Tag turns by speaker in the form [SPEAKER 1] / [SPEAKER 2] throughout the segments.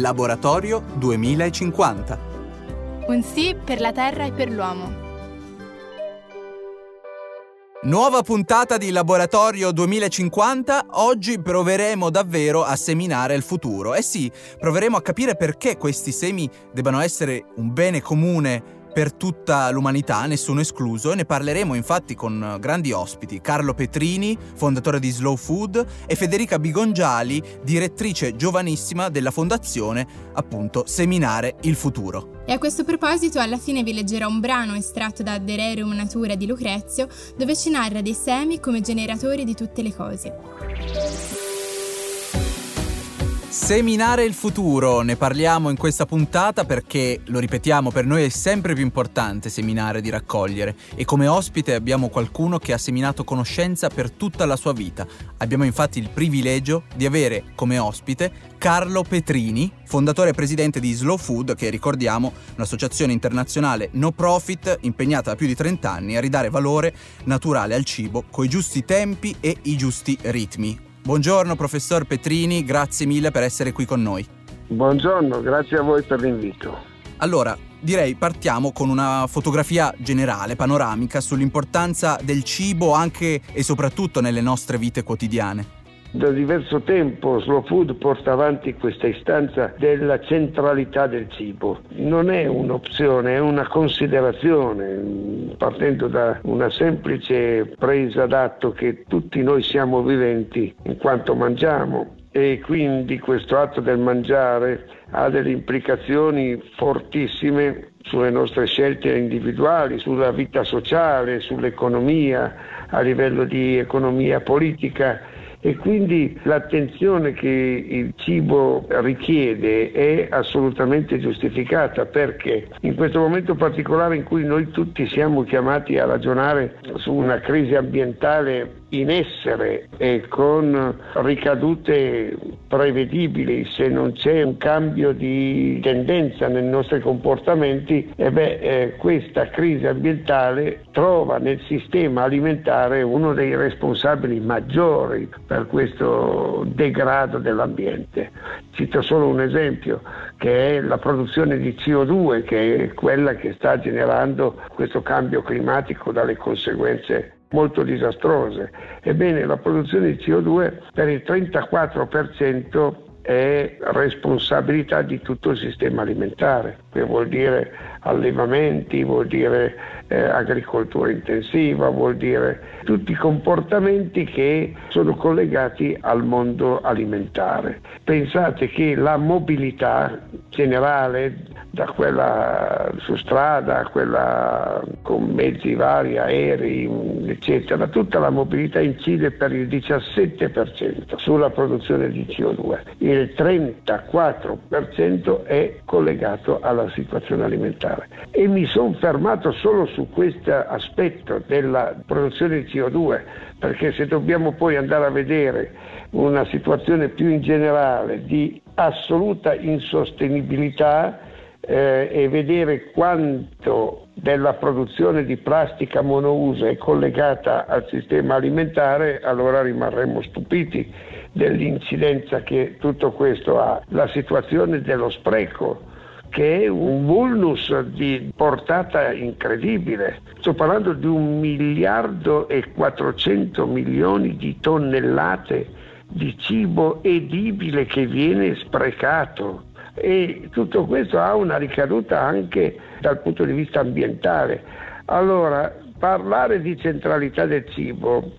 [SPEAKER 1] Laboratorio 2050.
[SPEAKER 2] Un sì per la Terra e per l'uomo.
[SPEAKER 1] Nuova puntata di Laboratorio 2050. Oggi proveremo davvero a seminare il futuro. Eh sì, proveremo a capire perché questi semi debbano essere un bene comune per tutta l'umanità, nessuno escluso, e ne parleremo infatti con grandi ospiti, Carlo Petrini, fondatore di Slow Food, e Federica Bigongiali, direttrice giovanissima della fondazione, appunto, Seminare il Futuro.
[SPEAKER 2] E a questo proposito alla fine vi leggerò un brano estratto da De Rerum Natura di Lucrezio, dove ci narra dei semi come generatori di tutte le cose.
[SPEAKER 1] Seminare il futuro, ne parliamo in questa puntata perché, lo ripetiamo, per noi è sempre più importante seminare di raccogliere e come ospite abbiamo qualcuno che ha seminato conoscenza per tutta la sua vita. Abbiamo infatti il privilegio di avere come ospite Carlo Petrini, fondatore e presidente di Slow Food, che ricordiamo un'associazione internazionale no profit impegnata da più di 30 anni a ridare valore naturale al cibo coi giusti tempi e i giusti ritmi. Buongiorno professor Petrini, grazie mille per essere qui con noi.
[SPEAKER 3] Buongiorno, grazie a voi per l'invito.
[SPEAKER 1] Allora, direi partiamo con una fotografia generale, panoramica, sull'importanza del cibo anche e soprattutto nelle nostre vite quotidiane.
[SPEAKER 3] Da diverso tempo Slow Food porta avanti questa istanza della centralità del cibo. Non è un'opzione, è una considerazione, partendo da una semplice presa d'atto che tutti noi siamo viventi in quanto mangiamo e quindi questo atto del mangiare ha delle implicazioni fortissime sulle nostre scelte individuali, sulla vita sociale, sull'economia, a livello di economia politica e quindi l'attenzione che il cibo richiede è assolutamente giustificata perché in questo momento particolare in cui noi tutti siamo chiamati a ragionare su una crisi ambientale in essere e con ricadute prevedibili se non c'è un cambio di tendenza nei nostri comportamenti, e beh, eh, questa crisi ambientale trova nel sistema alimentare uno dei responsabili maggiori per questo degrado dell'ambiente. Cito solo un esempio, che è la produzione di CO2, che è quella che sta generando questo cambio climatico dalle conseguenze molto disastrose. Ebbene, la produzione di CO2 per il 34% è responsabilità di tutto il sistema alimentare, che vuol dire allevamenti, vuol dire eh, agricoltura intensiva, vuol dire tutti i comportamenti che sono collegati al mondo alimentare. Pensate che la mobilità generale, da quella su strada a quella con mezzi vari, aerei, eccetera, tutta la mobilità incide per il 17% sulla produzione di CO2, il 34% è collegato alla situazione alimentare. E mi sono fermato solo su questo aspetto della produzione di CO2, perché se dobbiamo poi andare a vedere una situazione più in generale di assoluta insostenibilità eh, e vedere quanto della produzione di plastica monouso è collegata al sistema alimentare, allora rimarremo stupiti dell'incidenza che tutto questo ha. La situazione dello spreco che è un vulnus di portata incredibile. Sto parlando di un miliardo e 400 milioni di tonnellate di cibo edibile che viene sprecato e tutto questo ha una ricaduta anche dal punto di vista ambientale. Allora, parlare di centralità del cibo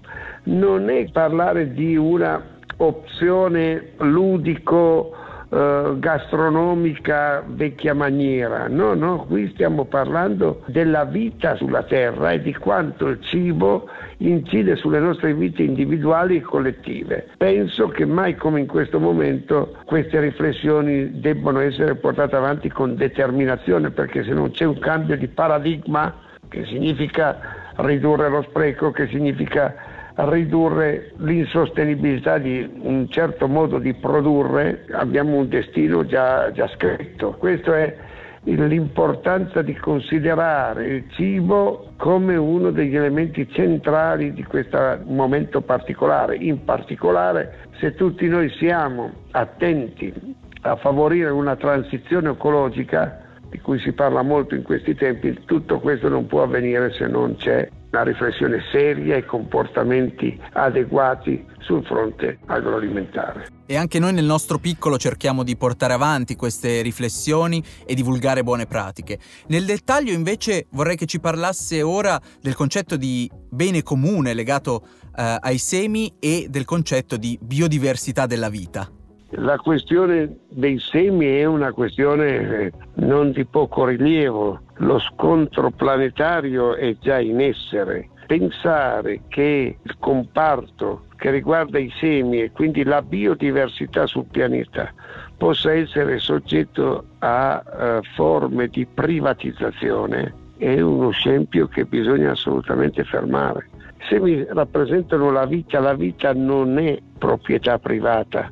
[SPEAKER 3] non è parlare di una opzione ludico eh, gastronomica vecchia maniera, no, no, qui stiamo parlando della vita sulla terra e di quanto il cibo incide sulle nostre vite individuali e collettive. Penso che mai come in questo momento queste riflessioni debbono essere portate avanti con determinazione perché se non c'è un cambio di paradigma, che significa ridurre lo spreco, che significa ridurre l'insostenibilità di un certo modo di produrre, abbiamo un destino già, già scritto. Questa è l'importanza di considerare il cibo come uno degli elementi centrali di questo momento particolare, in particolare se tutti noi siamo attenti a favorire una transizione ecologica di cui si parla molto in questi tempi, tutto questo non può avvenire se non c'è una riflessione seria e comportamenti adeguati sul fronte agroalimentare.
[SPEAKER 1] E anche noi nel nostro piccolo cerchiamo di portare avanti queste riflessioni e divulgare buone pratiche. Nel dettaglio invece vorrei che ci parlasse ora del concetto di bene comune legato eh, ai semi e del concetto di biodiversità della vita.
[SPEAKER 3] La questione dei semi è una questione eh, non di poco rilievo, lo scontro planetario è già in essere. Pensare che il comparto che riguarda i semi e quindi la biodiversità sul pianeta possa essere soggetto a uh, forme di privatizzazione è uno scempio che bisogna assolutamente fermare. I semi rappresentano la vita, la vita non è proprietà privata,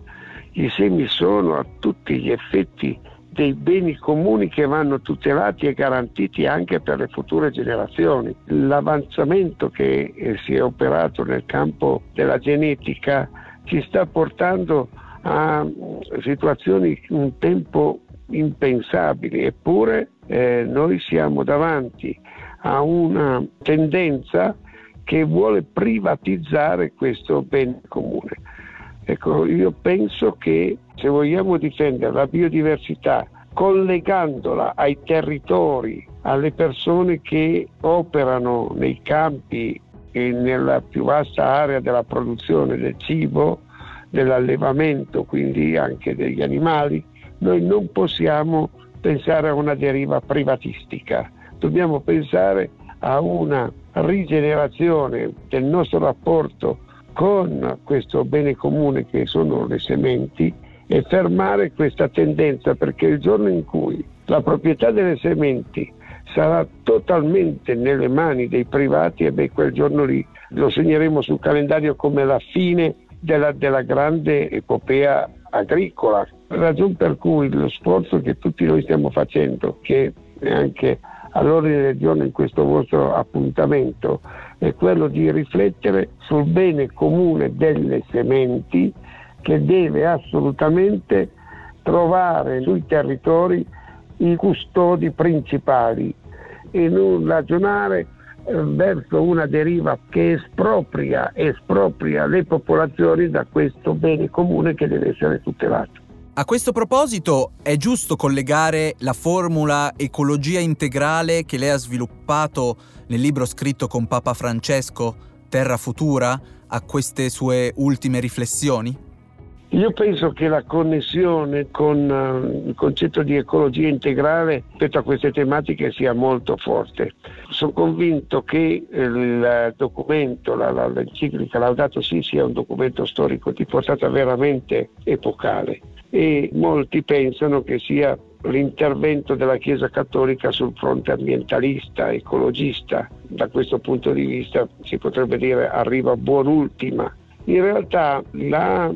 [SPEAKER 3] i semi sono a tutti gli effetti dei beni comuni che vanno tutelati e garantiti anche per le future generazioni. L'avanzamento che eh, si è operato nel campo della genetica ci sta portando a mm, situazioni un tempo impensabili, eppure eh, noi siamo davanti a una tendenza che vuole privatizzare questo bene comune. Ecco, io penso che se vogliamo difendere la biodiversità collegandola ai territori, alle persone che operano nei campi e nella più vasta area della produzione del cibo, dell'allevamento, quindi anche degli animali, noi non possiamo pensare a una deriva privatistica, dobbiamo pensare a una rigenerazione del nostro rapporto con questo bene comune che sono le sementi e fermare questa tendenza perché il giorno in cui la proprietà delle sementi sarà totalmente nelle mani dei privati e beh quel giorno lì lo segneremo sul calendario come la fine della, della grande epopea agricola, ragione per cui lo sforzo che tutti noi stiamo facendo, che è anche all'ordine del giorno in questo vostro appuntamento, è quello di riflettere sul bene comune delle sementi che deve assolutamente trovare sui territori i custodi principali e non ragionare eh, verso una deriva che espropria, espropria le popolazioni da questo bene comune che deve essere tutelato.
[SPEAKER 1] A questo proposito è giusto collegare la formula ecologia integrale che lei ha sviluppato nel libro scritto con Papa Francesco, Terra Futura, a queste sue ultime riflessioni?
[SPEAKER 3] Io penso che la connessione con uh, il concetto di ecologia integrale rispetto a queste tematiche sia molto forte. Sono convinto che il documento, la, la, l'enciclica Laudato Si sia un documento storico di portata veramente epocale e molti pensano che sia l'intervento della Chiesa Cattolica sul fronte ambientalista, ecologista. Da questo punto di vista si potrebbe dire arriva buon'ultima. In realtà la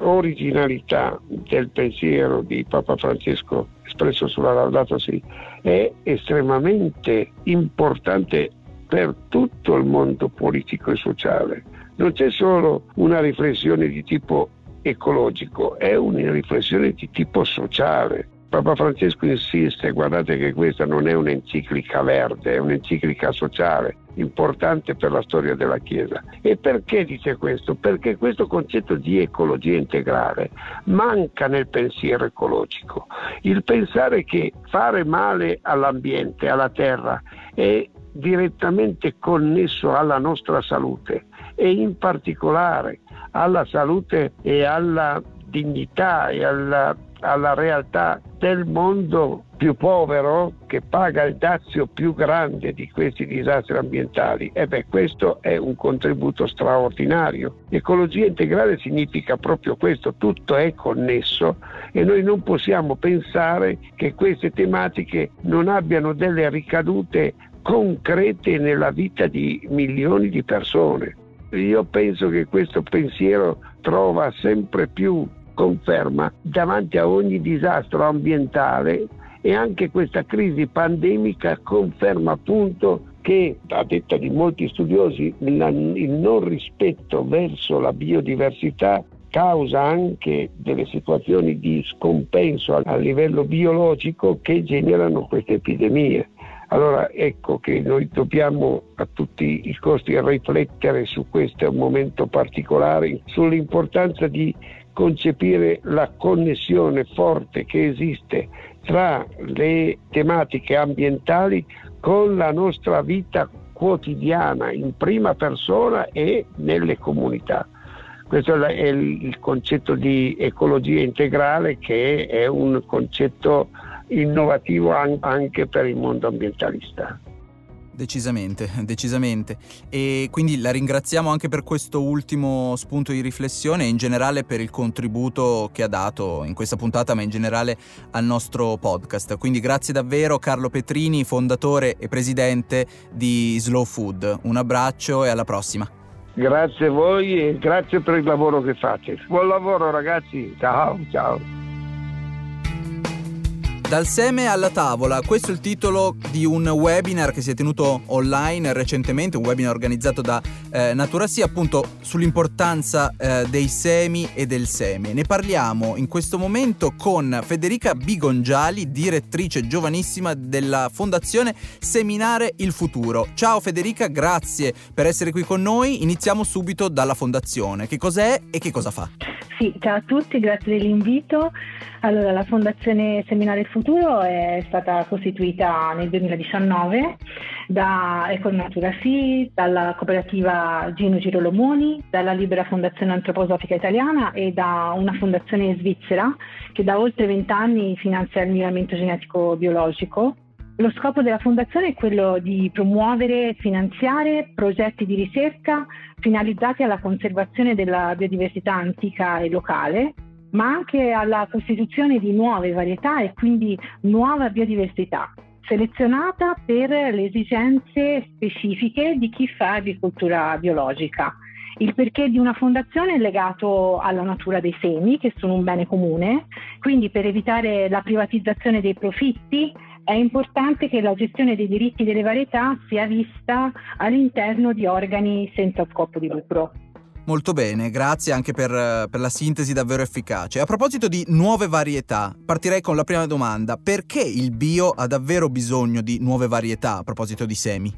[SPEAKER 3] originalità del pensiero di Papa Francesco espresso sulla Laudato Si è estremamente importante per tutto il mondo politico e sociale. Non c'è solo una riflessione di tipo ecologico, è una riflessione di tipo sociale. Papa Francesco insiste, guardate che questa non è un'enciclica verde, è un'enciclica sociale importante per la storia della Chiesa. E perché dice questo? Perché questo concetto di ecologia integrale manca nel pensiero ecologico. Il pensare che fare male all'ambiente, alla terra, è direttamente connesso alla nostra salute e in particolare alla salute e alla dignità e alla, alla realtà del mondo più povero che paga il dazio più grande di questi disastri ambientali. E beh, questo è un contributo straordinario. Ecologia integrale significa proprio questo, tutto è connesso e noi non possiamo pensare che queste tematiche non abbiano delle ricadute concrete nella vita di milioni di persone. Io penso che questo pensiero trova sempre più conferma davanti a ogni disastro ambientale e anche questa crisi pandemica conferma appunto che, a detta di molti studiosi, il non rispetto verso la biodiversità causa anche delle situazioni di scompenso a livello biologico che generano queste epidemie. Allora ecco che noi dobbiamo a tutti i costi riflettere su questo momento particolare, sull'importanza di concepire la connessione forte che esiste tra le tematiche ambientali con la nostra vita quotidiana in prima persona e nelle comunità. Questo è il concetto di ecologia integrale che è un concetto innovativo anche per il mondo ambientalista.
[SPEAKER 1] Decisamente, decisamente. E quindi la ringraziamo anche per questo ultimo spunto di riflessione e in generale per il contributo che ha dato in questa puntata, ma in generale al nostro podcast. Quindi grazie davvero Carlo Petrini, fondatore e presidente di Slow Food. Un abbraccio e alla prossima.
[SPEAKER 3] Grazie a voi e grazie per il lavoro che fate. Buon lavoro ragazzi, ciao ciao.
[SPEAKER 1] Dal seme alla tavola, questo è il titolo di un webinar che si è tenuto online recentemente, un webinar organizzato da eh, Natura Sì, appunto sull'importanza eh, dei semi e del seme. Ne parliamo in questo momento con Federica Bigongiali, direttrice giovanissima della Fondazione Seminare il Futuro. Ciao Federica, grazie per essere qui con noi. Iniziamo subito dalla Fondazione. Che cos'è e che cosa fa?
[SPEAKER 4] Sì, ciao a tutti, grazie dell'invito. Allora, la Fondazione Seminare il Futuro è stata costituita nel 2019 da Econatura Sì, dalla cooperativa Gino Girolomoni, dalla Libera Fondazione Antroposofica Italiana e da una fondazione svizzera che da oltre vent'anni finanzia il miglioramento genetico biologico. Lo scopo della Fondazione è quello di promuovere e finanziare progetti di ricerca finalizzati alla conservazione della biodiversità antica e locale, ma anche alla costituzione di nuove varietà e quindi nuova biodiversità, selezionata per le esigenze specifiche di chi fa agricoltura biologica. Il perché di una fondazione è legato alla natura dei semi, che sono un bene comune, quindi per evitare la privatizzazione dei profitti è importante che la gestione dei diritti delle varietà sia vista all'interno di organi senza scopo di lucro.
[SPEAKER 1] Molto bene, grazie anche per, per, la sintesi davvero efficace. A proposito di nuove varietà, partirei con la prima domanda. Perché il bio ha davvero bisogno di nuove varietà a proposito di semi?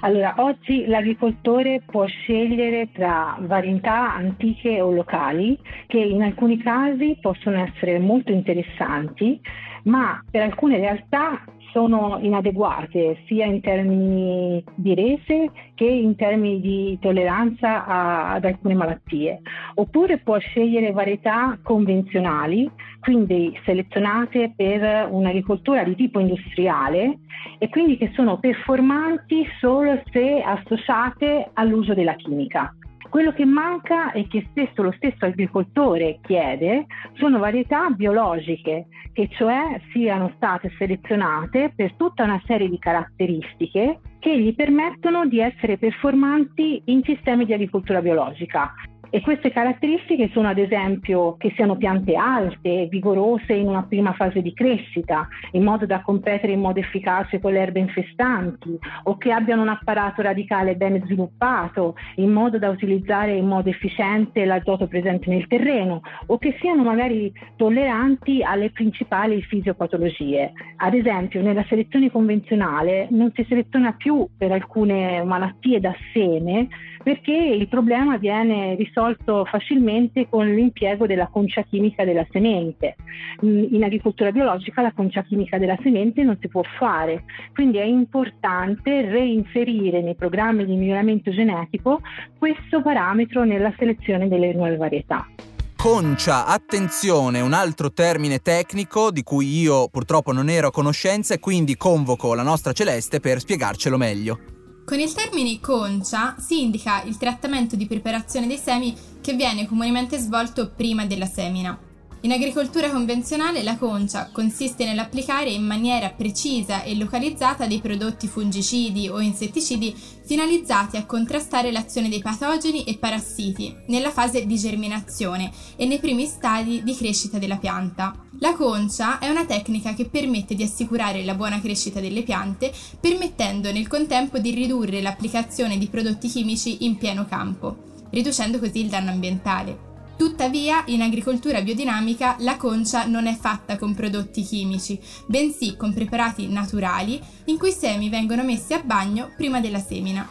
[SPEAKER 4] Allora, oggi l'agricoltore può scegliere tra varietà antiche o locali che in alcuni casi possono essere molto interessanti ma per alcune realtà sono inadeguate sia in termini di rese che in termini di tolleranza a, ad alcune malattie. Oppure può scegliere varietà convenzionali, quindi selezionate per un'agricoltura di tipo industriale e quindi che sono performanti solo se associate all'uso della chimica. Quello che manca e che spesso lo stesso agricoltore chiede sono varietà biologiche, che cioè siano state selezionate per tutta una serie di caratteristiche che gli permettono di essere performanti in sistemi di agricoltura biologica. E queste caratteristiche sono ad esempio che siano piante alte, vigorose in una prima fase di crescita, in modo da competere in modo efficace con le erbe infestanti, o che abbiano un apparato radicale ben sviluppato, in modo da utilizzare in modo efficiente l'azoto presente nel terreno, o che siano magari tolleranti alle principali fisiopatologie. Ad esempio, nella selezione convenzionale non si seleziona più per alcune malattie da seme perché il problema viene risolto facilmente con l'impiego della concia chimica della semente. In agricoltura biologica la concia chimica della semente non si può fare, quindi è importante reinserire nei programmi di miglioramento genetico questo parametro nella selezione delle nuove varietà.
[SPEAKER 1] Concia, attenzione, un altro termine tecnico di cui io purtroppo non ero a conoscenza e quindi convoco la nostra Celeste per spiegarcelo meglio.
[SPEAKER 2] Con il termine concia si indica il trattamento di preparazione dei semi che viene comunemente svolto prima della semina. In agricoltura convenzionale la concia consiste nell'applicare in maniera precisa e localizzata dei prodotti fungicidi o insetticidi finalizzati a contrastare l'azione dei patogeni e parassiti nella fase di germinazione e nei primi stadi di crescita della pianta. La concia è una tecnica che permette di assicurare la buona crescita delle piante, permettendo nel contempo di ridurre l'applicazione di prodotti chimici in pieno campo, riducendo così il danno ambientale. Tuttavia, in agricoltura biodinamica la concia non è fatta con prodotti chimici, bensì con preparati naturali in cui i semi vengono messi a bagno prima della semina.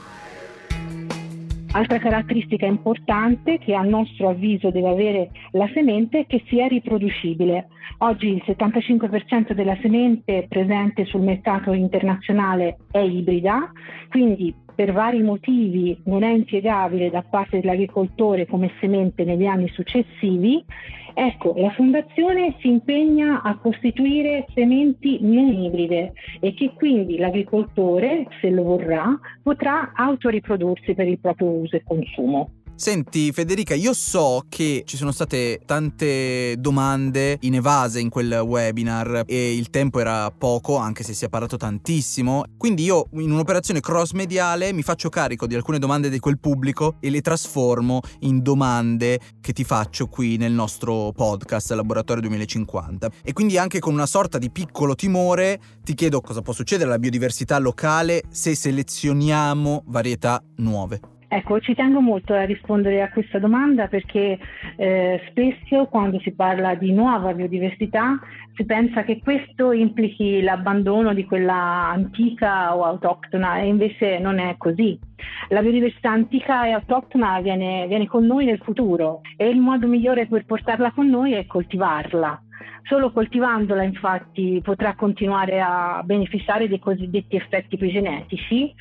[SPEAKER 4] Altra caratteristica importante che a nostro avviso deve avere la semente è che sia riproducibile. Oggi il 75% della semente presente sul mercato internazionale è ibrida, quindi per vari motivi non è impiegabile da parte dell'agricoltore come semente negli anni successivi, ecco, la Fondazione si impegna a costituire sementi non ibride e che quindi l'agricoltore, se lo vorrà, potrà autoriprodursi per il proprio uso e consumo.
[SPEAKER 1] Senti Federica, io so che ci sono state tante domande inevase in quel webinar e il tempo era poco, anche se si è parlato tantissimo, quindi io in un'operazione cross mediale mi faccio carico di alcune domande di quel pubblico e le trasformo in domande che ti faccio qui nel nostro podcast Laboratorio 2050. E quindi anche con una sorta di piccolo timore ti chiedo cosa può succedere alla biodiversità locale se selezioniamo varietà nuove.
[SPEAKER 4] Ecco, ci tengo molto a rispondere a questa domanda perché eh, spesso quando si parla di nuova biodiversità si pensa che questo implichi l'abbandono di quella antica o autoctona e invece non è così. La biodiversità antica e autoctona viene, viene con noi nel futuro e il modo migliore per portarla con noi è coltivarla. Solo coltivandola infatti potrà continuare a beneficiare dei cosiddetti effetti epigenetici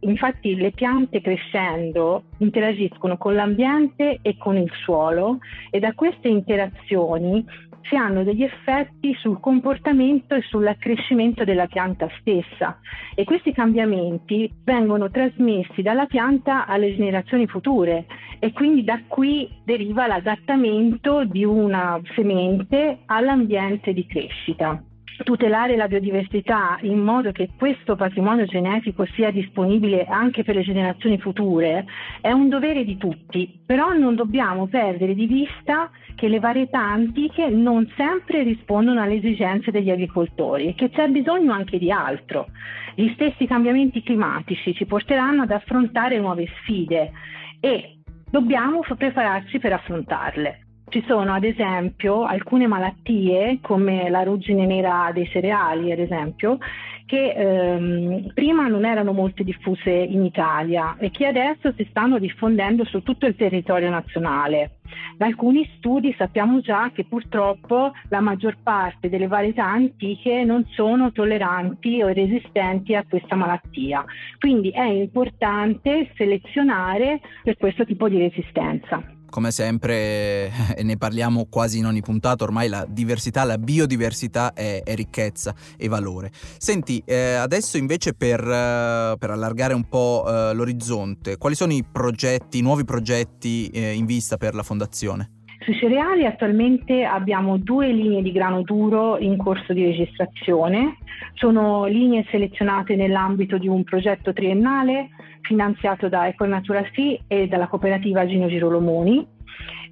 [SPEAKER 4] Infatti le piante crescendo interagiscono con l'ambiente e con il suolo e da queste interazioni si hanno degli effetti sul comportamento e sull'accrescimento della pianta stessa. E questi cambiamenti vengono trasmessi dalla pianta alle generazioni future e quindi da qui deriva l'adattamento di una semente all'ambiente di crescita tutelare la biodiversità in modo che questo patrimonio genetico sia disponibile anche per le generazioni future è un dovere di tutti, però non dobbiamo perdere di vista che le varietà antiche non sempre rispondono alle esigenze degli agricoltori e che c'è bisogno anche di altro. Gli stessi cambiamenti climatici ci porteranno ad affrontare nuove sfide e dobbiamo prepararci per affrontarle. Ci sono ad esempio alcune malattie come la ruggine nera dei cereali, ad esempio, che ehm, prima non erano molto diffuse in Italia e che adesso si stanno diffondendo su tutto il territorio nazionale. Da alcuni studi sappiamo già che purtroppo la maggior parte delle varietà antiche non sono tolleranti o resistenti a questa malattia. Quindi è importante selezionare per questo tipo di resistenza
[SPEAKER 1] come sempre, e ne parliamo quasi in ogni puntata, ormai la diversità, la biodiversità è, è ricchezza e valore. Senti, eh, adesso invece per, eh, per, allargare un po' eh, l'orizzonte, quali sono i progetti, i nuovi progetti eh, in vista per la Fondazione?
[SPEAKER 4] Sui cereali attualmente abbiamo due linee di grano duro in corso di registrazione, sono linee selezionate nell'ambito di un progetto triennale finanziato da Econatura Sea e dalla cooperativa Gino Girolomoni.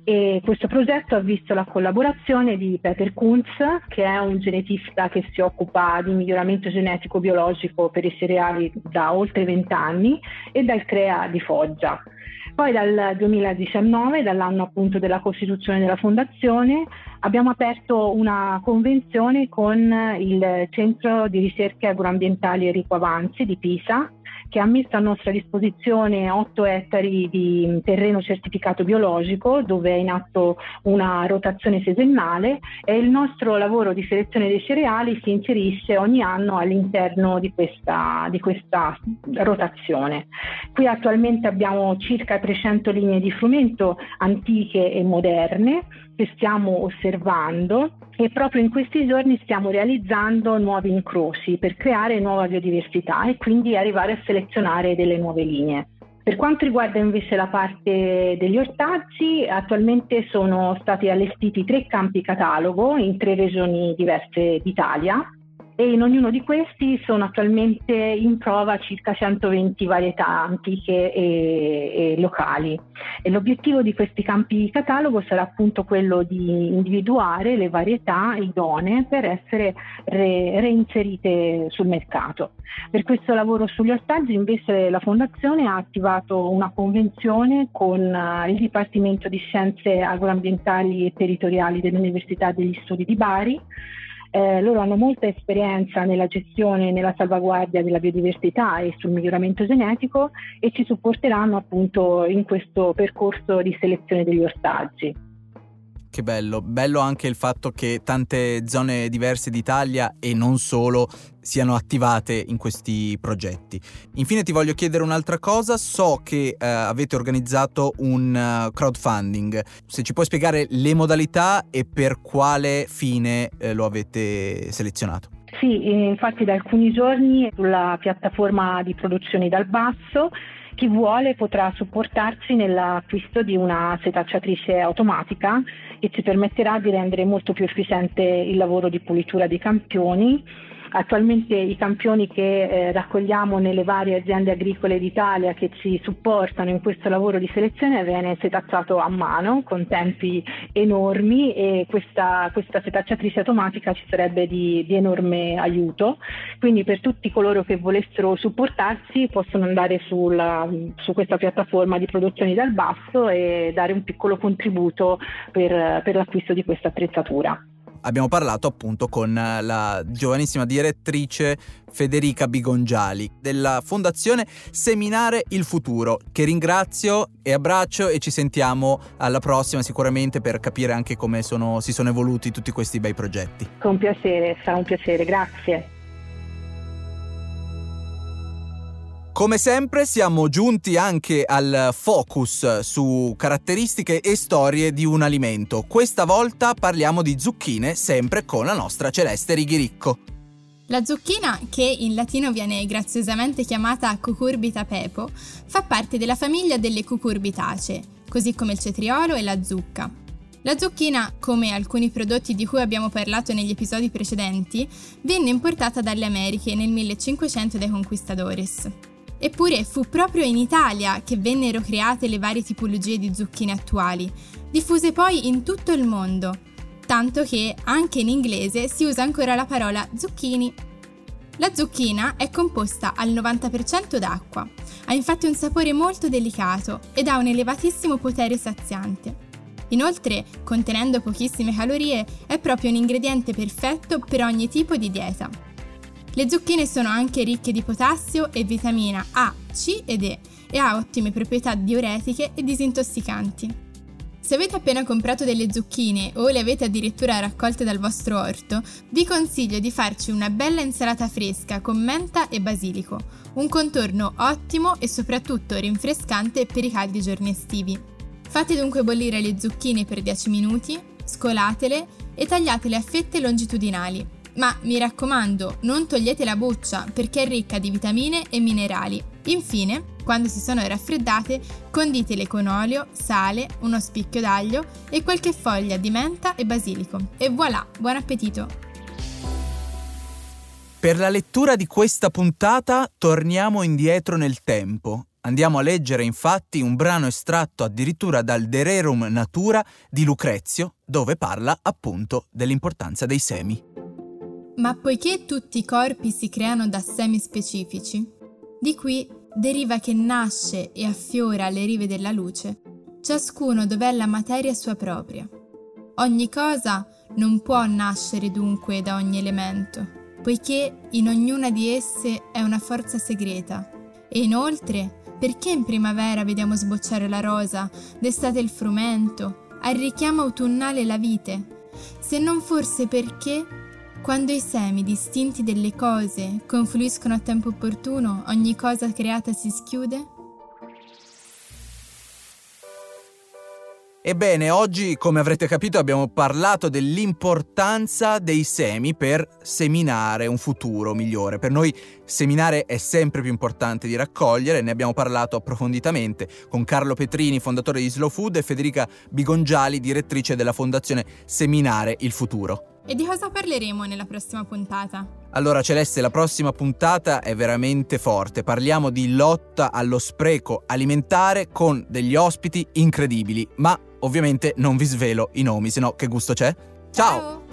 [SPEAKER 4] E questo progetto ha visto la collaborazione di Peter Kunz, che è un genetista che si occupa di miglioramento genetico biologico per i cereali da oltre 20 anni, e dal CREA di Foggia. Poi dal 2019, dall'anno appunto della costituzione della fondazione, abbiamo aperto una convenzione con il Centro di Ricerche Agroambientali Enrico Avanzi di Pisa, che ha messo a nostra disposizione 8 ettari di terreno certificato biologico dove è in atto una rotazione sesennale e il nostro lavoro di selezione dei cereali si inserisce ogni anno all'interno di questa, di questa rotazione. Qui attualmente abbiamo circa 300 linee di frumento antiche e moderne che stiamo osservando e proprio in questi giorni stiamo realizzando nuovi incroci per creare nuova biodiversità e quindi arrivare a selezionare delle nuove linee. Per quanto riguarda invece la parte degli ortaggi, attualmente sono stati allestiti tre campi catalogo in tre regioni diverse d'Italia e in ognuno di questi sono attualmente in prova circa 120 varietà antiche e, e locali. E l'obiettivo di questi campi catalogo sarà appunto quello di individuare le varietà idonee per essere re, reinserite sul mercato. Per questo lavoro sugli ortaggi invece la Fondazione ha attivato una convenzione con uh, il Dipartimento di Scienze Agroambientali e Territoriali dell'Università degli Studi di Bari eh, loro hanno molta esperienza nella gestione e nella salvaguardia della biodiversità e sul miglioramento genetico e ci supporteranno appunto in questo percorso di selezione degli ortaggi.
[SPEAKER 1] Che bello, bello anche il fatto che tante zone diverse d'Italia e non solo siano attivate in questi progetti. Infine ti voglio chiedere un'altra cosa, so che eh, avete organizzato un uh, crowdfunding, se ci puoi spiegare le modalità e per quale fine eh, lo avete selezionato.
[SPEAKER 4] Sì, infatti da alcuni giorni sulla piattaforma di produzioni dal basso chi vuole potrà supportarci nell'acquisto di una setacciatrice automatica che ci permetterà di rendere molto più efficiente il lavoro di pulitura dei campioni Attualmente i campioni che eh, raccogliamo nelle varie aziende agricole d'Italia che ci supportano in questo lavoro di selezione viene setacciato a mano con tempi enormi e questa, questa setacciatrice automatica ci sarebbe di, di, enorme aiuto. Quindi per tutti coloro che volessero supportarci possono andare sulla, su questa piattaforma di produzioni dal basso e dare un piccolo contributo per, per l'acquisto di questa attrezzatura
[SPEAKER 1] abbiamo parlato appunto con la giovanissima direttrice Federica Bigongiali della Fondazione Seminare il Futuro, che ringrazio e abbraccio e ci sentiamo alla prossima sicuramente per capire anche come sono, si sono evoluti tutti questi bei progetti.
[SPEAKER 4] Con piacere, sarà un piacere, grazie.
[SPEAKER 1] Come sempre siamo giunti anche al focus su caratteristiche e storie di un alimento. Questa volta parliamo di zucchine, sempre con la nostra Celeste Righiricco.
[SPEAKER 2] La zucchina, che in latino viene graziosamente chiamata Cucurbita pepo, fa parte della famiglia delle cucurbitacee, così come il cetriolo e la zucca. La zucchina, come alcuni prodotti di cui abbiamo parlato negli episodi precedenti, venne importata dalle Americhe nel 1500 dai conquistadores. Eppure fu proprio in Italia che vennero create le varie tipologie di zucchine attuali, diffuse poi in tutto il mondo, tanto che anche in inglese si usa ancora la parola zucchini. La zucchina è composta al 90% d'acqua, ha infatti un sapore molto delicato ed ha un elevatissimo potere saziante. Inoltre, contenendo pochissime calorie, è proprio un ingrediente perfetto per ogni tipo di dieta. Le zucchine sono anche ricche di potassio e vitamina A, C ed E e ha ottime proprietà diuretiche e disintossicanti. Se avete appena comprato delle zucchine o le avete addirittura raccolte dal vostro orto, vi consiglio di farci una bella insalata fresca con menta e basilico, un contorno ottimo e soprattutto rinfrescante per i caldi giorni estivi. Fate dunque bollire le zucchine per 10 minuti, scolatele e tagliatele a fette longitudinali ma mi raccomando, non togliete la buccia perché è ricca di vitamine e minerali. Infine, quando si sono raffreddate, conditele con olio, sale, uno spicchio d'aglio e qualche foglia di menta e basilico. E voilà, buon appetito!
[SPEAKER 1] Per la lettura di questa puntata torniamo indietro nel tempo. Andiamo a leggere infatti un brano estratto addirittura dal De Rerum Natura di Lucrezio, dove parla appunto dell'importanza dei semi.
[SPEAKER 2] Ma poiché tutti i corpi si creano da semi specifici, di qui deriva che nasce e affiora alle rive della luce, ciascuno dov'è la materia sua propria. Ogni cosa non può nascere dunque da ogni elemento, poiché in ognuna di esse è una forza segreta. E inoltre, perché in primavera vediamo sbocciare la rosa, d'estate il frumento, al richiamo autunnale la vite, se non forse perché quando i semi distinti delle cose confluiscono a tempo opportuno, ogni cosa creata si schiude?
[SPEAKER 1] Ebbene, oggi, come avrete capito, abbiamo parlato dell'importanza dei semi per seminare un futuro migliore. Per noi seminare è sempre più importante di raccogliere, ne abbiamo parlato approfonditamente con Carlo Petrini, fondatore di Slow Food, e Federica Bigongiali, direttrice della fondazione Seminare il Futuro.
[SPEAKER 2] E di cosa parleremo nella prossima puntata?
[SPEAKER 1] Allora Celeste, la prossima puntata è veramente forte. Parliamo di lotta allo spreco alimentare con degli ospiti incredibili, ma ovviamente non vi svelo i nomi, se no che gusto c'è? Ciao. Ciao.